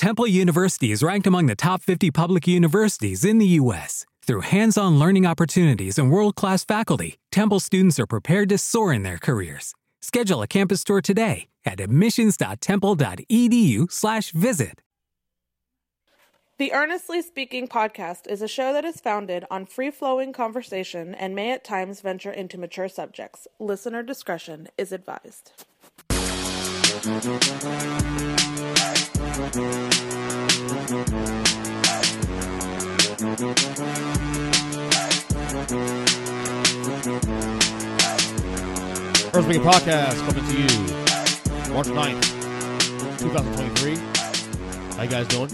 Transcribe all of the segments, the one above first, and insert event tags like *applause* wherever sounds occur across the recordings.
Temple University is ranked among the top 50 public universities in the U.S. Through hands on learning opportunities and world class faculty, Temple students are prepared to soar in their careers. Schedule a campus tour today at admissions.temple.edu/slash visit. The Earnestly Speaking podcast is a show that is founded on free flowing conversation and may at times venture into mature subjects. Listener discretion is advised. First Speaking Podcast coming to you March 9th, 2023. How you guys doing?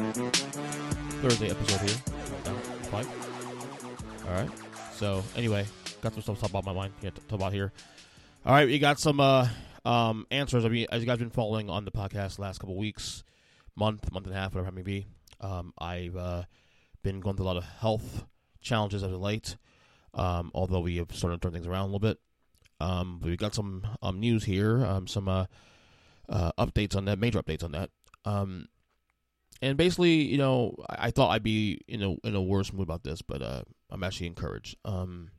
Thursday episode here. All right. So, anyway, got some stuff to talk about my mind to talk about here. All right, we got some uh, um, answers. I mean, as you guys have been following on the podcast the last couple weeks, month, month and a half, whatever it may be, um, I've uh, been going through a lot of health challenges as of late. Um, although we have started to turn things around a little bit. Um, we got some um, news here, um, some uh, uh, updates on that, major updates on that. Um, and basically, you know, I, I, thought I'd be in a in a worse mood about this, but uh, I'm actually encouraged. Um,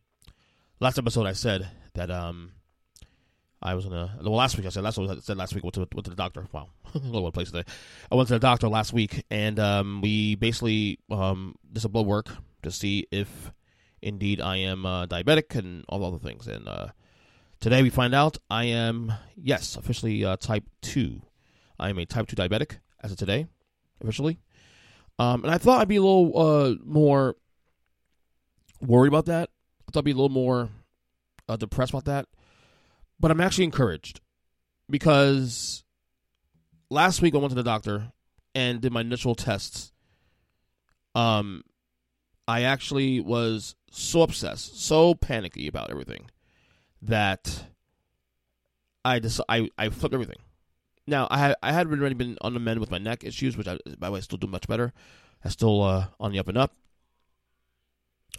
last episode, I said that um, I was in a well. Last week, I said last week I said last week went to went to the doctor. Wow, *laughs* a little place today. I went to the doctor last week, and um, we basically um, did some blood work to see if indeed I am uh, diabetic and all other things, and uh, Today we find out I am, yes, officially uh, type 2. I am a type 2 diabetic as of today, officially. Um, and I thought I'd be a little uh, more worried about that. I thought I'd be a little more uh, depressed about that. But I'm actually encouraged because last week I went to the doctor and did my initial tests. Um, I actually was so obsessed, so panicky about everything that I just I I flipped everything. Now I had I had already been on the mend with my neck issues, which I by the way still do much better. I still uh, on the up and up.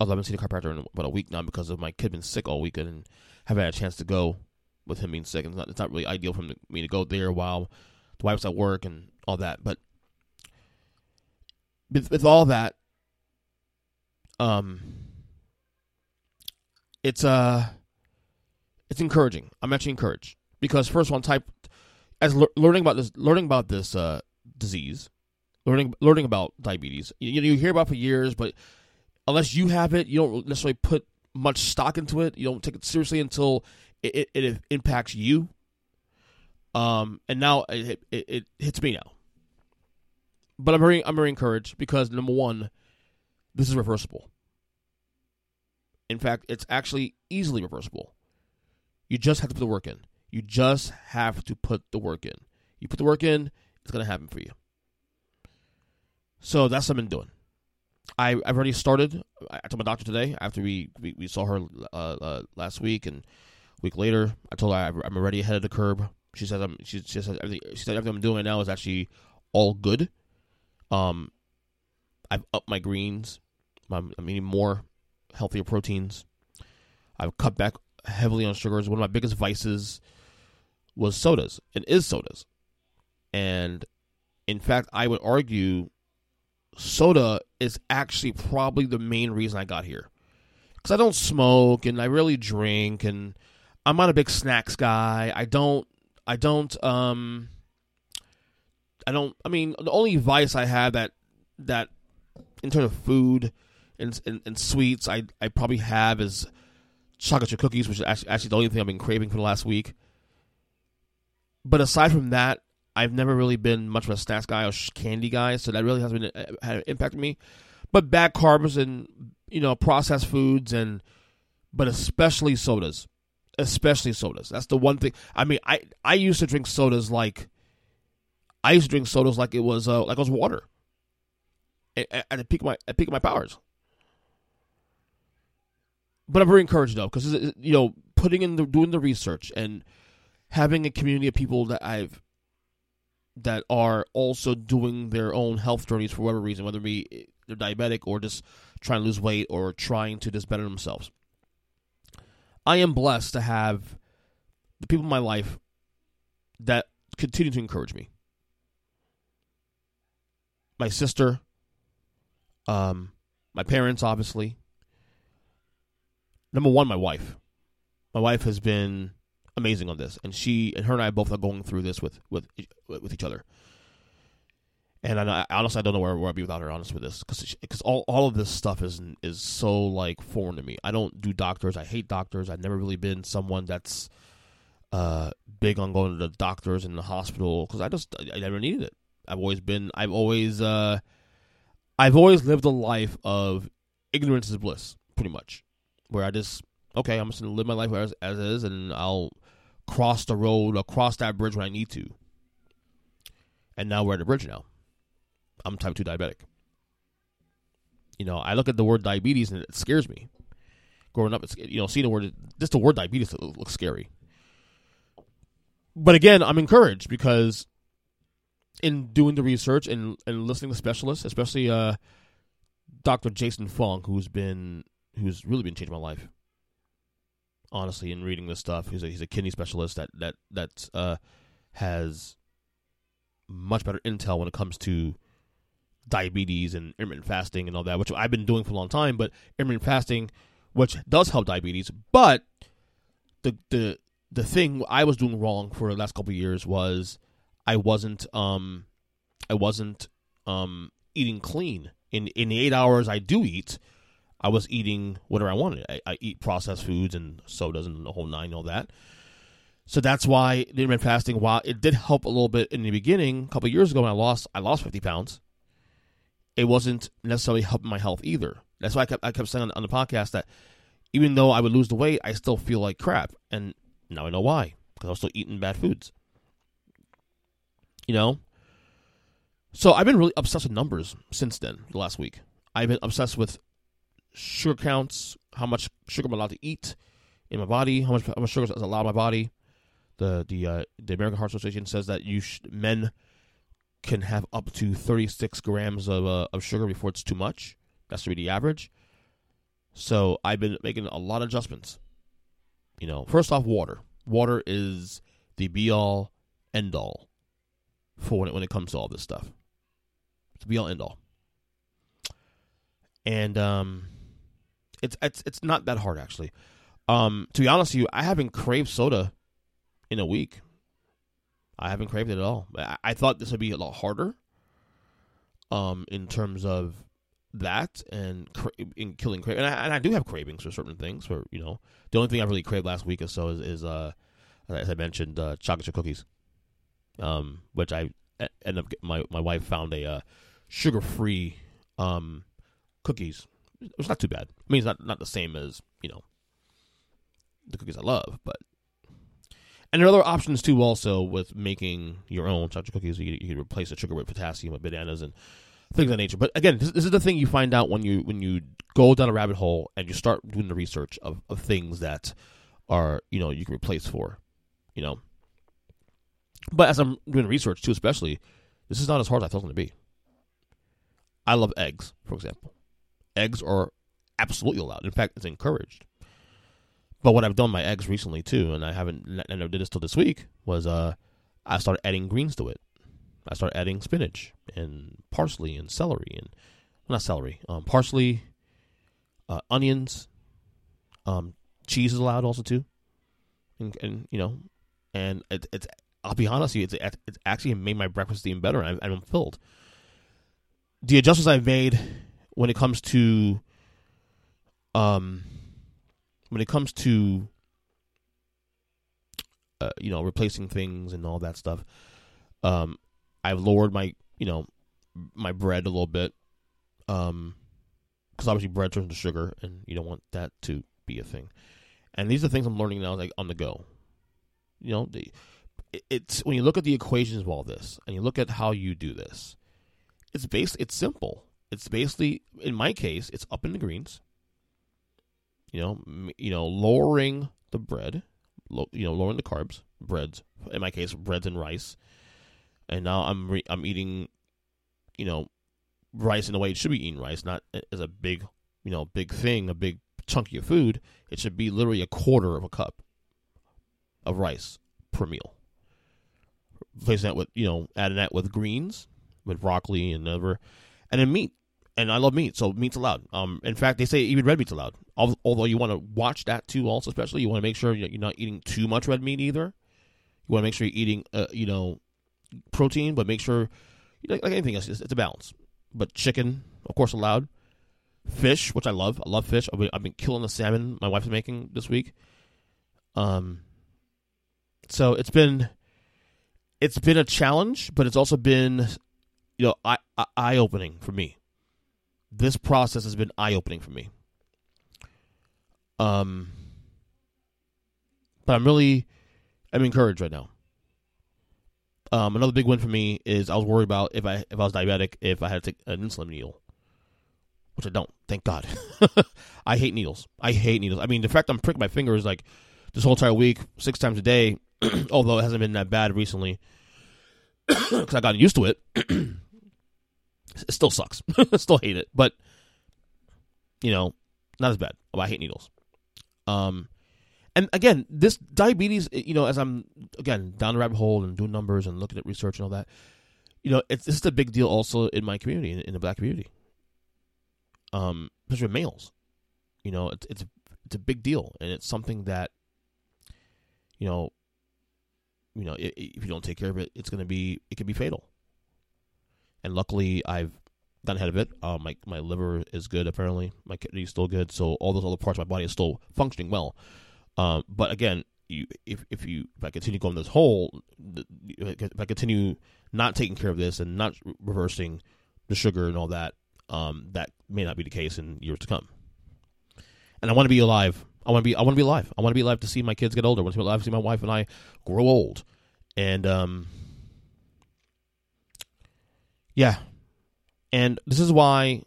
Although I haven't seen a chiropractor in about a week now because of my kid been sick all weekend and haven't had a chance to go with him being sick. It's not it's not really ideal for me to go there while the wife's at work and all that. But with, with all that, um, it's uh it's encouraging. I'm actually encouraged because first one type as le- learning about this learning about this uh, disease, learning learning about diabetes. You, know you hear about for years, but unless you have it, you don't necessarily put much stock into it. You don't take it seriously until it, it, it impacts you. Um, and now it, it, it hits me now. But I'm very I'm very encouraged because number one, this is reversible. In fact, it's actually easily reversible. You just have to put the work in. You just have to put the work in. You put the work in, it's going to happen for you. So that's what I've been doing. I, I've already started. I told my doctor today after we, we, we saw her uh, uh, last week and week later. I told her I'm already ahead of the curb. She says I'm. She, she says everything. She said everything I'm doing right now is actually all good. Um, I've upped my greens. I'm, I'm eating more healthier proteins. I've cut back heavily on sugars. One of my biggest vices was sodas and is sodas. And in fact, I would argue soda is actually probably the main reason I got here. Because I don't smoke and I really drink and I'm not a big snacks guy. I don't, I don't, um, I don't, I mean, the only vice I have that, that in terms of food and, and, and sweets, I, I probably have is chocolate chip cookies, which is actually, actually the only thing I've been craving for the last week. But aside from that, I've never really been much of a snacks guy or candy guy, so that really hasn't been, uh, had an impact on me. But bad carbs and you know processed foods and but especially sodas, especially sodas. That's the one thing. I mean, I I used to drink sodas like I used to drink sodas like it was uh, like it was water. At, the peak of my at peak of my powers but I'm very encouraged though because you know putting in the doing the research and having a community of people that I've that are also doing their own health journeys for whatever reason, whether it be they're diabetic or just trying to lose weight or trying to just better themselves. I am blessed to have the people in my life that continue to encourage me. my sister, um, my parents, obviously. Number one, my wife. My wife has been amazing on this, and she and her and I both are going through this with with with each other. And I, I honestly I don't know where, where I'd be without her. Honest with this, because all, all of this stuff is is so like foreign to me. I don't do doctors. I hate doctors. I've never really been someone that's uh, big on going to the doctors and the hospital because I just I, never needed it. I've always been I've always uh, I've always lived a life of ignorance is bliss, pretty much, where I just okay I'm just gonna live my life as as is, and I'll cross the road or cross that bridge when I need to. And now we're at the bridge now. I'm type two diabetic. You know, I look at the word diabetes and it scares me. Growing up, it's you know, seeing the word just the word diabetes looks scary but again, I'm encouraged because in doing the research and, and listening to specialists, especially uh, Dr. Jason Fung, who's been who's really been changing my life. Honestly, in reading this stuff, he's a, he's a kidney specialist that that that uh, has much better intel when it comes to diabetes and intermittent fasting and all that, which I've been doing for a long time. But intermittent fasting, which does help diabetes, but the the the thing I was doing wrong for the last couple years was I wasn't um I wasn't um eating clean. In in the eight hours I do eat, I was eating whatever I wanted. I, I eat processed foods and sodas and the whole nine, all that. So that's why intermittent fasting, while it did help a little bit in the beginning, a couple years ago when I lost I lost fifty pounds, it wasn't necessarily helping my health either. That's why I kept I kept saying on, on the podcast that even though I would lose the weight, I still feel like crap. And now I know why. Because I was still eating bad foods. You know? So I've been really obsessed with numbers since then, the last week. I've been obsessed with sugar counts, how much sugar I'm allowed to eat in my body, how much how much sugar is allowed in my body. The the uh, the American Heart Association says that you sh- men can have up to 36 grams of uh, of sugar before it's too much. That's really the average. So I've been making a lot of adjustments. You know, first off, water. Water is the be all, end all for when it, when it comes to all this stuff. It's be all, end all. And um, it's it's it's not that hard actually. Um, to be honest with you, I haven't craved soda in a week. I haven't craved it at all. I, I thought this would be a lot harder. Um, in terms of that and cra- in killing craving, and I, and I, do have cravings for certain things. For you know, the only thing I really craved last week or so is, is uh, as I mentioned, uh, chocolate chip cookies, um, which I end up my my wife found a uh, sugar free um cookies. It's not too bad. I mean, it's not not the same as you know the cookies I love, but and there are other options too. Also, with making your own chocolate cookies, you, you can replace the sugar with potassium with bananas and things of that nature. But again, this, this, is the thing you find out when you when you go down a rabbit hole and you start doing the research of, of things that are you know you can replace for, you know. But as I'm doing research too, especially, this is not as hard as I thought it was going to be. I love eggs, for example. Eggs are absolutely allowed. In fact, it's encouraged. But what I've done my eggs recently too, and I haven't, and I did this till this week, was uh, I started adding greens to it. I started adding spinach and parsley and celery and well, not celery, um, parsley, uh, onions, um, cheese is allowed also too, and, and you know, and it, it's I'll be honest with you, it's it's actually made my breakfast even better. And I'm, I'm filled. The adjustments I've made when it comes to um when it comes to uh, you know replacing things and all that stuff um I've lowered my you know my bread a little bit, um, because obviously bread turns to sugar, and you don't want that to be a thing. And these are things I'm learning now, like on the go. You know, the, it's when you look at the equations of all this, and you look at how you do this, it's basically it's simple. It's basically, in my case, it's up in the greens. You know, you know, lowering the bread, you know, lowering the carbs, breads. In my case, breads and rice and now I'm re- I'm eating, you know, rice in the way it should be eating rice, not as a big, you know, big thing, a big chunky of food. It should be literally a quarter of a cup of rice per meal. Replacing that with, you know, adding that with greens, with broccoli and whatever, and then meat. And I love meat, so meat's allowed. Um, in fact, they say even red meat's allowed. Although you want to watch that too, also especially you want to make sure you're not eating too much red meat either. You want to make sure you're eating, uh, you know, protein, but make sure, like, anything else, it's, it's, a balance. But chicken, of course, allowed. Fish, which I love. I love fish. I've been, I've been killing the salmon my wife's making this week. Um, so it's been it's been a challenge, but it's also been you know eye eye opening for me. This process has been eye opening for me. Um, but I'm really I'm encouraged right now. Um, another big win for me is I was worried about if I if I was diabetic if I had to take an insulin needle, which I don't. Thank God. *laughs* I hate needles. I hate needles. I mean, the fact I'm pricking my fingers like this whole entire week, six times a day, *clears throat* although it hasn't been that bad recently *clears throat* because I got used to it. *clears throat* it still sucks. *laughs* I still hate it, but you know, not as bad. Oh, I hate needles. Um, and again, this diabetes, you know, as I'm again down the rabbit hole and doing numbers and looking at research and all that, you know, it's this is a big deal also in my community, in, in the black community. Um, especially males, you know, it's it's it's a big deal, and it's something that, you know, you know, if you don't take care of it, it's going to be it can be fatal. And luckily, I've done ahead of it. Uh, my my liver is good apparently. My kidney is still good, so all those other parts of my body is still functioning well. Um, but again, you if if you if I continue going this hole, if I continue not taking care of this and not reversing the sugar and all that, um, that may not be the case in years to come. And I want to be alive I want to be I want to be alive. I want to be alive to see my kids get older. I want to be alive to see my wife and I grow old. And um yeah. And this is why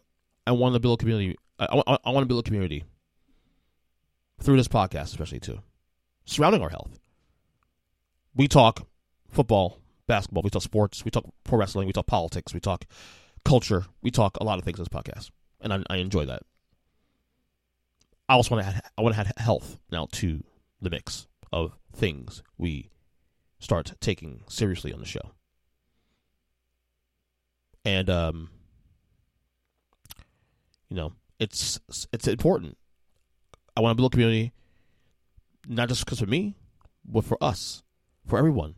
I want to build a community. I, I, I want to build a community through this podcast, especially too, surrounding our health. We talk football, basketball, we talk sports, we talk pro wrestling, we talk politics, we talk culture, we talk a lot of things in this podcast, and I, I enjoy that. I also want to add, I want to add health now to the mix of things we start taking seriously on the show. And um you know, it's it's important. I want to build a community not just because of me, but for us, for everyone,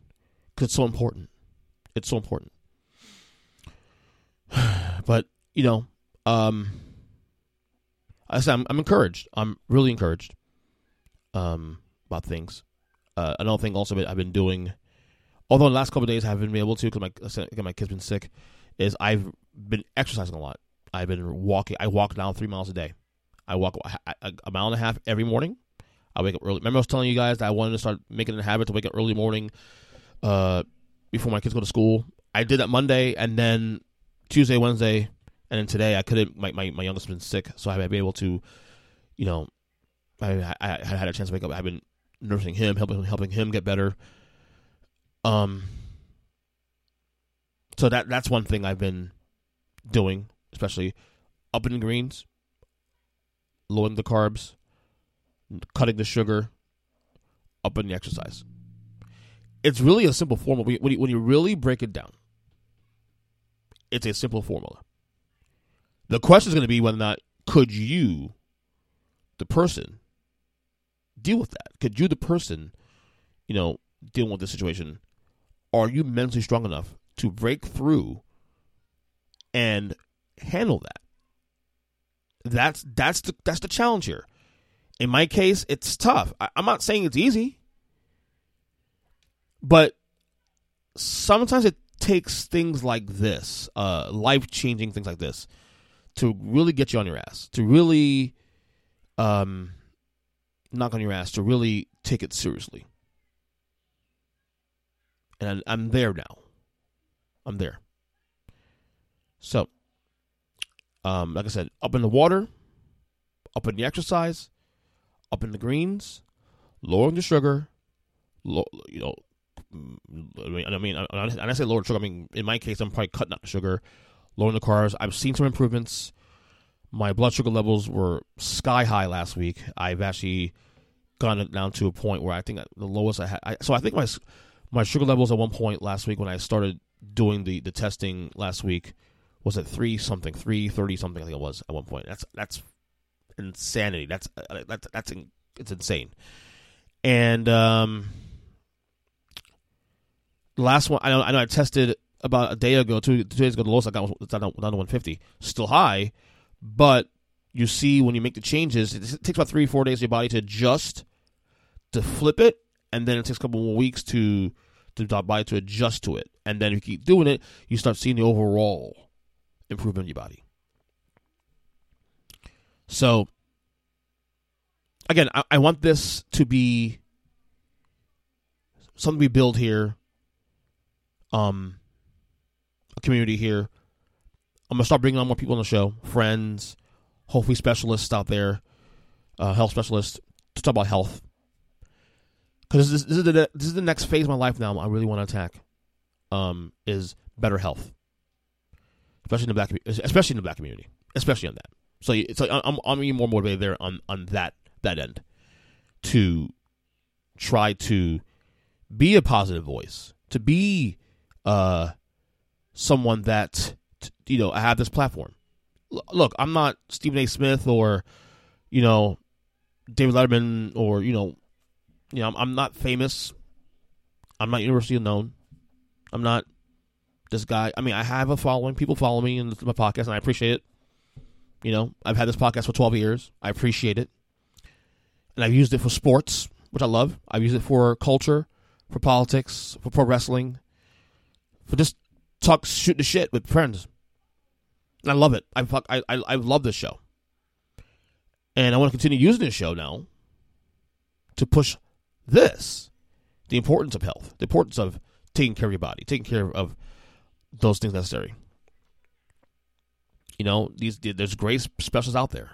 because it's so important. It's so important. *sighs* but you know, um, I said I'm, I'm encouraged. I'm really encouraged um, about things. Uh, another thing also I've been doing, although in the last couple days I haven't been able to because my my kid's been sick, is I've been exercising a lot. I've been walking. I walk now three miles a day. I walk a, a mile and a half every morning. I wake up early. Remember I was telling you guys that I wanted to start making it a habit to wake up early morning uh, before my kids go to school. I did that Monday, and then Tuesday, Wednesday, and then today I couldn't. My my, my youngest has been sick, so I haven't been able to, you know, I, I, I had a chance to wake up. I've been nursing him, helping helping him get better. Um. So that that's one thing I've been doing, especially up in greens, lowering the carbs, cutting the sugar, up in the exercise. It's really a simple formula. When you, when you really break it down, it's a simple formula. The question is going to be whether or not could you, the person, deal with that? Could you, the person, you know, deal with this situation? Are you mentally strong enough to break through and handle that? That's that's the that's the challenge here. In my case, it's tough. I, I'm not saying it's easy, but sometimes it takes things like this, uh, life changing things like this, to really get you on your ass, to really um, knock on your ass, to really take it seriously. And I'm there now. I'm there. So, um, like I said, up in the water, up in the exercise, up in the greens, lowering the sugar, low, you know, I mean, I mean, and I say lower sugar. I mean, in my case, I'm probably cutting out the sugar, lowering the carbs. I've seen some improvements. My blood sugar levels were sky high last week. I've actually gone down to a point where I think the lowest I had. I, so I think my my sugar levels at one point last week when I started doing the the testing last week was at three something, three thirty something. I think it was at one point. That's that's insanity. That's uh, that's that's it's insane. And um, last one I know I know I tested about a day ago, two, two days ago. The lowest I got was down, to 150, still high, but you see when you make the changes, it takes about three four days your body to adjust, to flip it, and then it takes a couple more weeks to to body to adjust to it. And then if you keep doing it, you start seeing the overall improvement in your body. So again, I, I want this to be something we build here. Um, a community here. I'm gonna start bringing on more people on the show, friends, hopefully specialists out there, uh, health specialists to talk about health. Because this, this, is the this is the next phase of my life now. I really want to attack. Um, is better health, especially in the black, especially in the black community, especially on that. So like I'm I'm even more motivated there on on that that end to try to be a positive voice, to be uh someone that you know I have this platform. Look, I'm not Stephen A. Smith or you know David Letterman or you know you know I'm, I'm not famous. I'm not universally known. I'm not this guy. I mean, I have a following. People follow me in my podcast, and I appreciate it. You know, I've had this podcast for 12 years. I appreciate it. And I've used it for sports, which I love. I've used it for culture, for politics, for pro wrestling, for just talk shoot the shit with friends. And I love it. I fuck I, I I love this show. And I want to continue using this show now to push this. The importance of health, the importance of taking care of your body, taking care of those things necessary. You know, these there's great specials out there.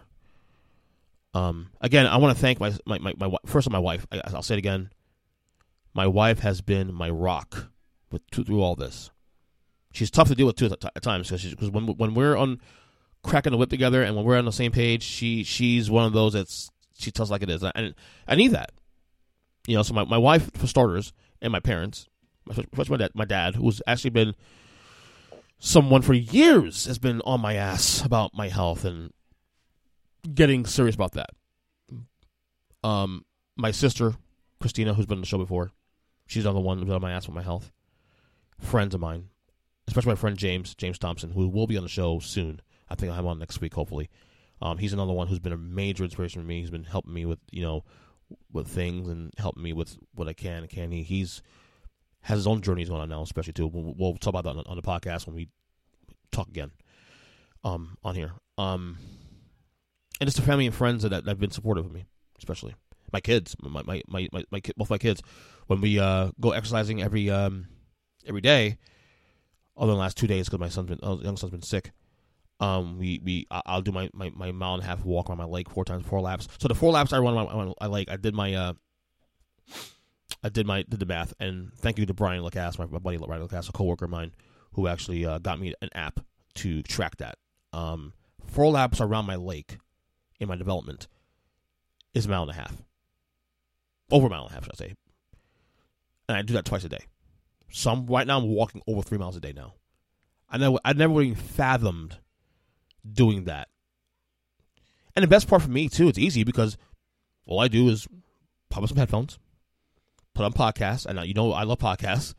Um, again, I want to thank my my my, my first of my wife. I, will say it again. My wife has been my rock with through all this she's tough to deal with too at times because when when we're on cracking the whip together and when we're on the same page, she she's one of those that's she tells like it is, and I need that. You know, so my, my wife for starters and my parents, especially my dad, my dad, who's actually been someone for years has been on my ass about my health and getting serious about that. Um, my sister Christina, who's been on the show before, she's on the one who's on my ass with my health. Friends of mine, especially my friend James, James Thompson, who will be on the show soon. I think I'll have him on next week, hopefully. Um, he's another one who's been a major inspiration for me. He's been helping me with, you know, with things and helping me with what I can. Can he? He's has his own journeys going on now, especially too. We'll, we'll talk about that on, on, the podcast when we talk again um, on here. Um, and it's the family and friends that, that have been supportive of me, especially my kids, my my my, my, my both my kids. When we uh, go exercising every um, every day, other than the last two days because my son's been uh, young son's been sick. Um, we we I'll do my, my, my mile and a half walk around my lake four times, four laps. So the four laps I run on my, lake, I did my uh, I did my did the math, and thank you to Brian Lacasse, my, buddy Brian Lacasse, a coworker of mine, who actually uh, got me an app to track that. Um, four laps around my lake in my development is a mile and a half, over a mile and a half, should I say? And I do that twice a day. Some right now I'm walking over three miles a day now. I never I never even fathomed doing that. And the best part for me too, it's easy because all I do is pop up some headphones, put on podcasts, and you know I love podcasts,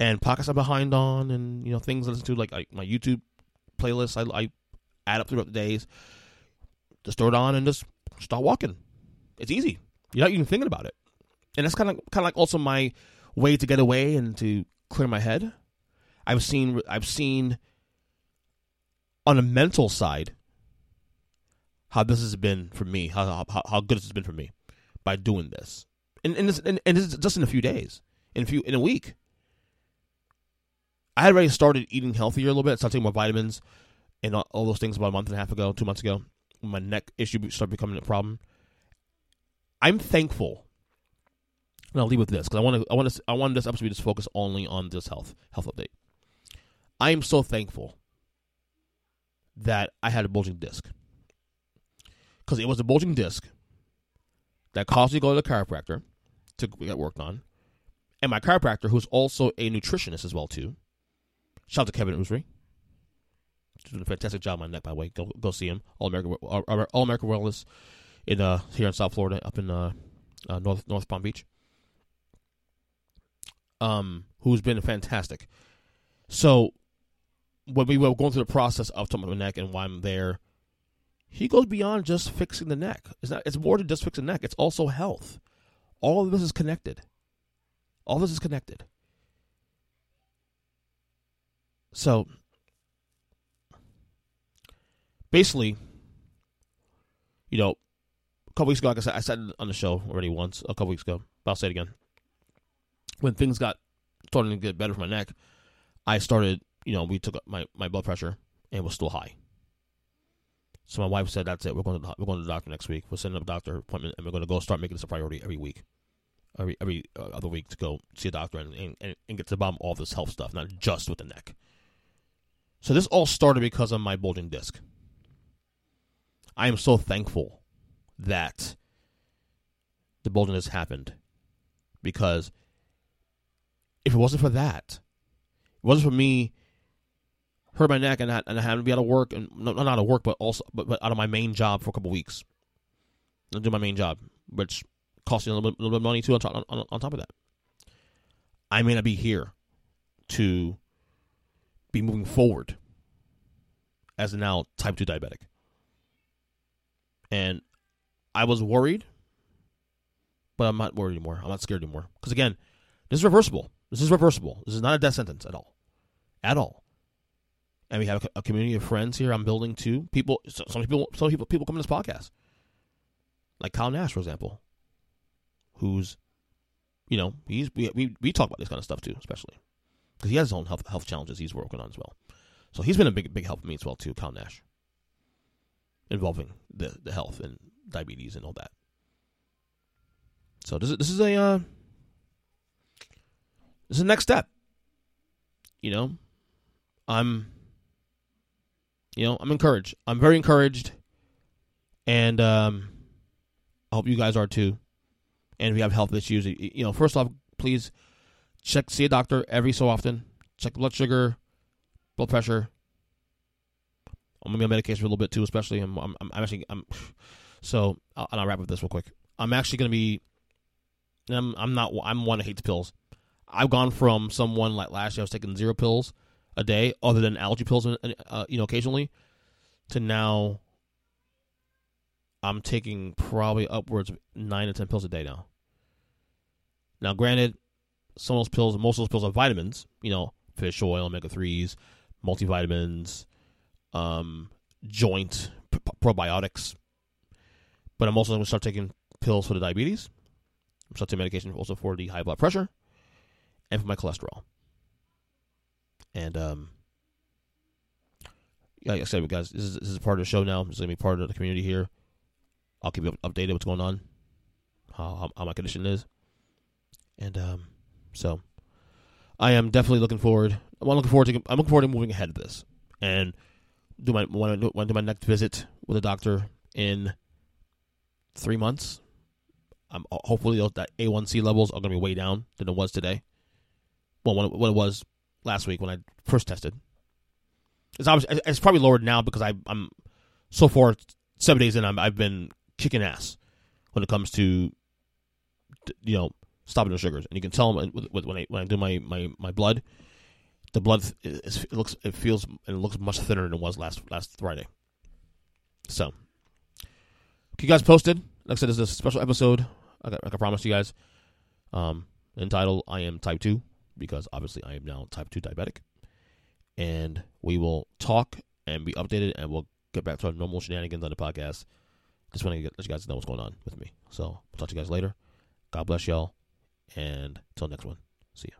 and podcasts I'm behind on, and you know things I listen to like, my YouTube playlist. I, I add up throughout the days. Just throw it on and just start walking. It's easy. You're not even thinking about it, and that's kind of kind of like also my way to get away and to clear my head. I've seen I've seen on a mental side how this has been for me, how how, how good this has been for me by doing this, and and, this, and and this just in a few days, in a few in a week. I had already started eating healthier a little bit, started taking more vitamins and all, all those things about a month and a half ago, two months ago. My neck issue started becoming a problem. I'm thankful and I'll leave with this because I want to. I want to. I want this episode to be just focus only on this health health update. I am so thankful that I had a bulging disc because it was a bulging disc that caused me to go to the chiropractor to get worked on, and my chiropractor, who's also a nutritionist as well too, Shout out to Kevin Usry. Doing a fantastic job on neck, by the way. Go go see him. All American All American Wellness in uh here in South Florida, up in uh, uh North North Palm Beach. Um, who's been fantastic. So when we were going through the process of talking about my neck and why I'm there, he goes beyond just fixing the neck. It's not. It's more than just fixing the neck. It's also health. All of this is connected. All this is connected. So basically, you know, a couple weeks ago, like I said, I said on the show already once, a couple weeks ago, but I'll say it again. When things got starting to get better for my neck, I started, you know, we took my, my blood pressure and it was still high. So my wife said, "That's it. We're going to we're going to the doctor next week. We're setting up a doctor appointment, and we're going to go start making this a priority every week, every every uh, other week to go see a doctor and, and and get to the bottom of all this health stuff, not just with the neck." So this all started because of my bulging disc. I am so thankful that the bulging disc happened because if it wasn't for that, it wasn't for me hurt my neck and I, and I had to be out of work and not, not out of work, but also but, but out of my main job for a couple weeks. I do my main job, which costs me a little bit, little bit of money too on top, on, on top of that. I may not be here to be moving forward as a now type 2 diabetic. And I was worried, but I'm not worried anymore. I'm not scared anymore. Because again, this is reversible. This is reversible. This is not a death sentence at all. At all. And we have a community of friends here I'm building too. People, some people, some people, people come to this podcast, like Kyle Nash, for example, who's, you know, he's we we, we talk about this kind of stuff too, especially because he has his own health health challenges he's working on as well. So he's been a big big help for me as well too, Kyle Nash, involving the the health and diabetes and all that. So this is this is a uh, this is the next step. You know, I'm you know I'm encouraged. I'm very encouraged, and um, I hope you guys are too. And if you have health issues, you know, first off, please check see a doctor every so often. Check blood sugar, blood pressure. I'm gonna be on medication for a little bit too, especially. I'm, I'm, I'm actually, I'm. So, I'll, and I'll wrap up this real quick. I'm actually gonna be. I'm, I'm not. I'm one that hates pills. I've gone from someone like last year, I was taking zero pills a day, other than allergy pills, uh, uh you know, occasionally, to now. I'm taking probably upwards of nine to ten pills a day now. Now, granted, some of those pills, most of those pills are vitamins. You know, fish oil, omega threes, multivitamins, um, joint p- probiotics. But I'm also going to start taking pills for the diabetes. I'm starting medication also for the high blood pressure and for my cholesterol. And um, like I said, guys, this is, this is part of the show now. Going to be part of the community here. I'll keep you updated what's going on, how, how, my condition is. And um, so I am definitely looking forward. I'm looking forward to. I'm looking forward to moving ahead of this and do my want to do my next visit with a doctor in three months. Um, hopefully those, that A1C levels are to be way down than it was today. Well, when it, when it was last week when I first tested. It's obviously it's probably lowered now because I, I'm so far seven days in. i have been kicking ass when it comes to you know stopping the sugars, and you can tell them when I when I do my my, my blood, the blood is, it looks it feels and it looks much thinner than it was last last Friday. So, keep you guys posted. Like I said, this is a special episode. Like I, promised you guys, um, entitled "I am Type 2 because obviously I am now Type Two diabetic, and we will talk and be updated, and we'll get back to our normal shenanigans on the podcast. Just want to let you guys know what's going on with me. So, we'll talk to you guys later. God bless y'all. And till next one.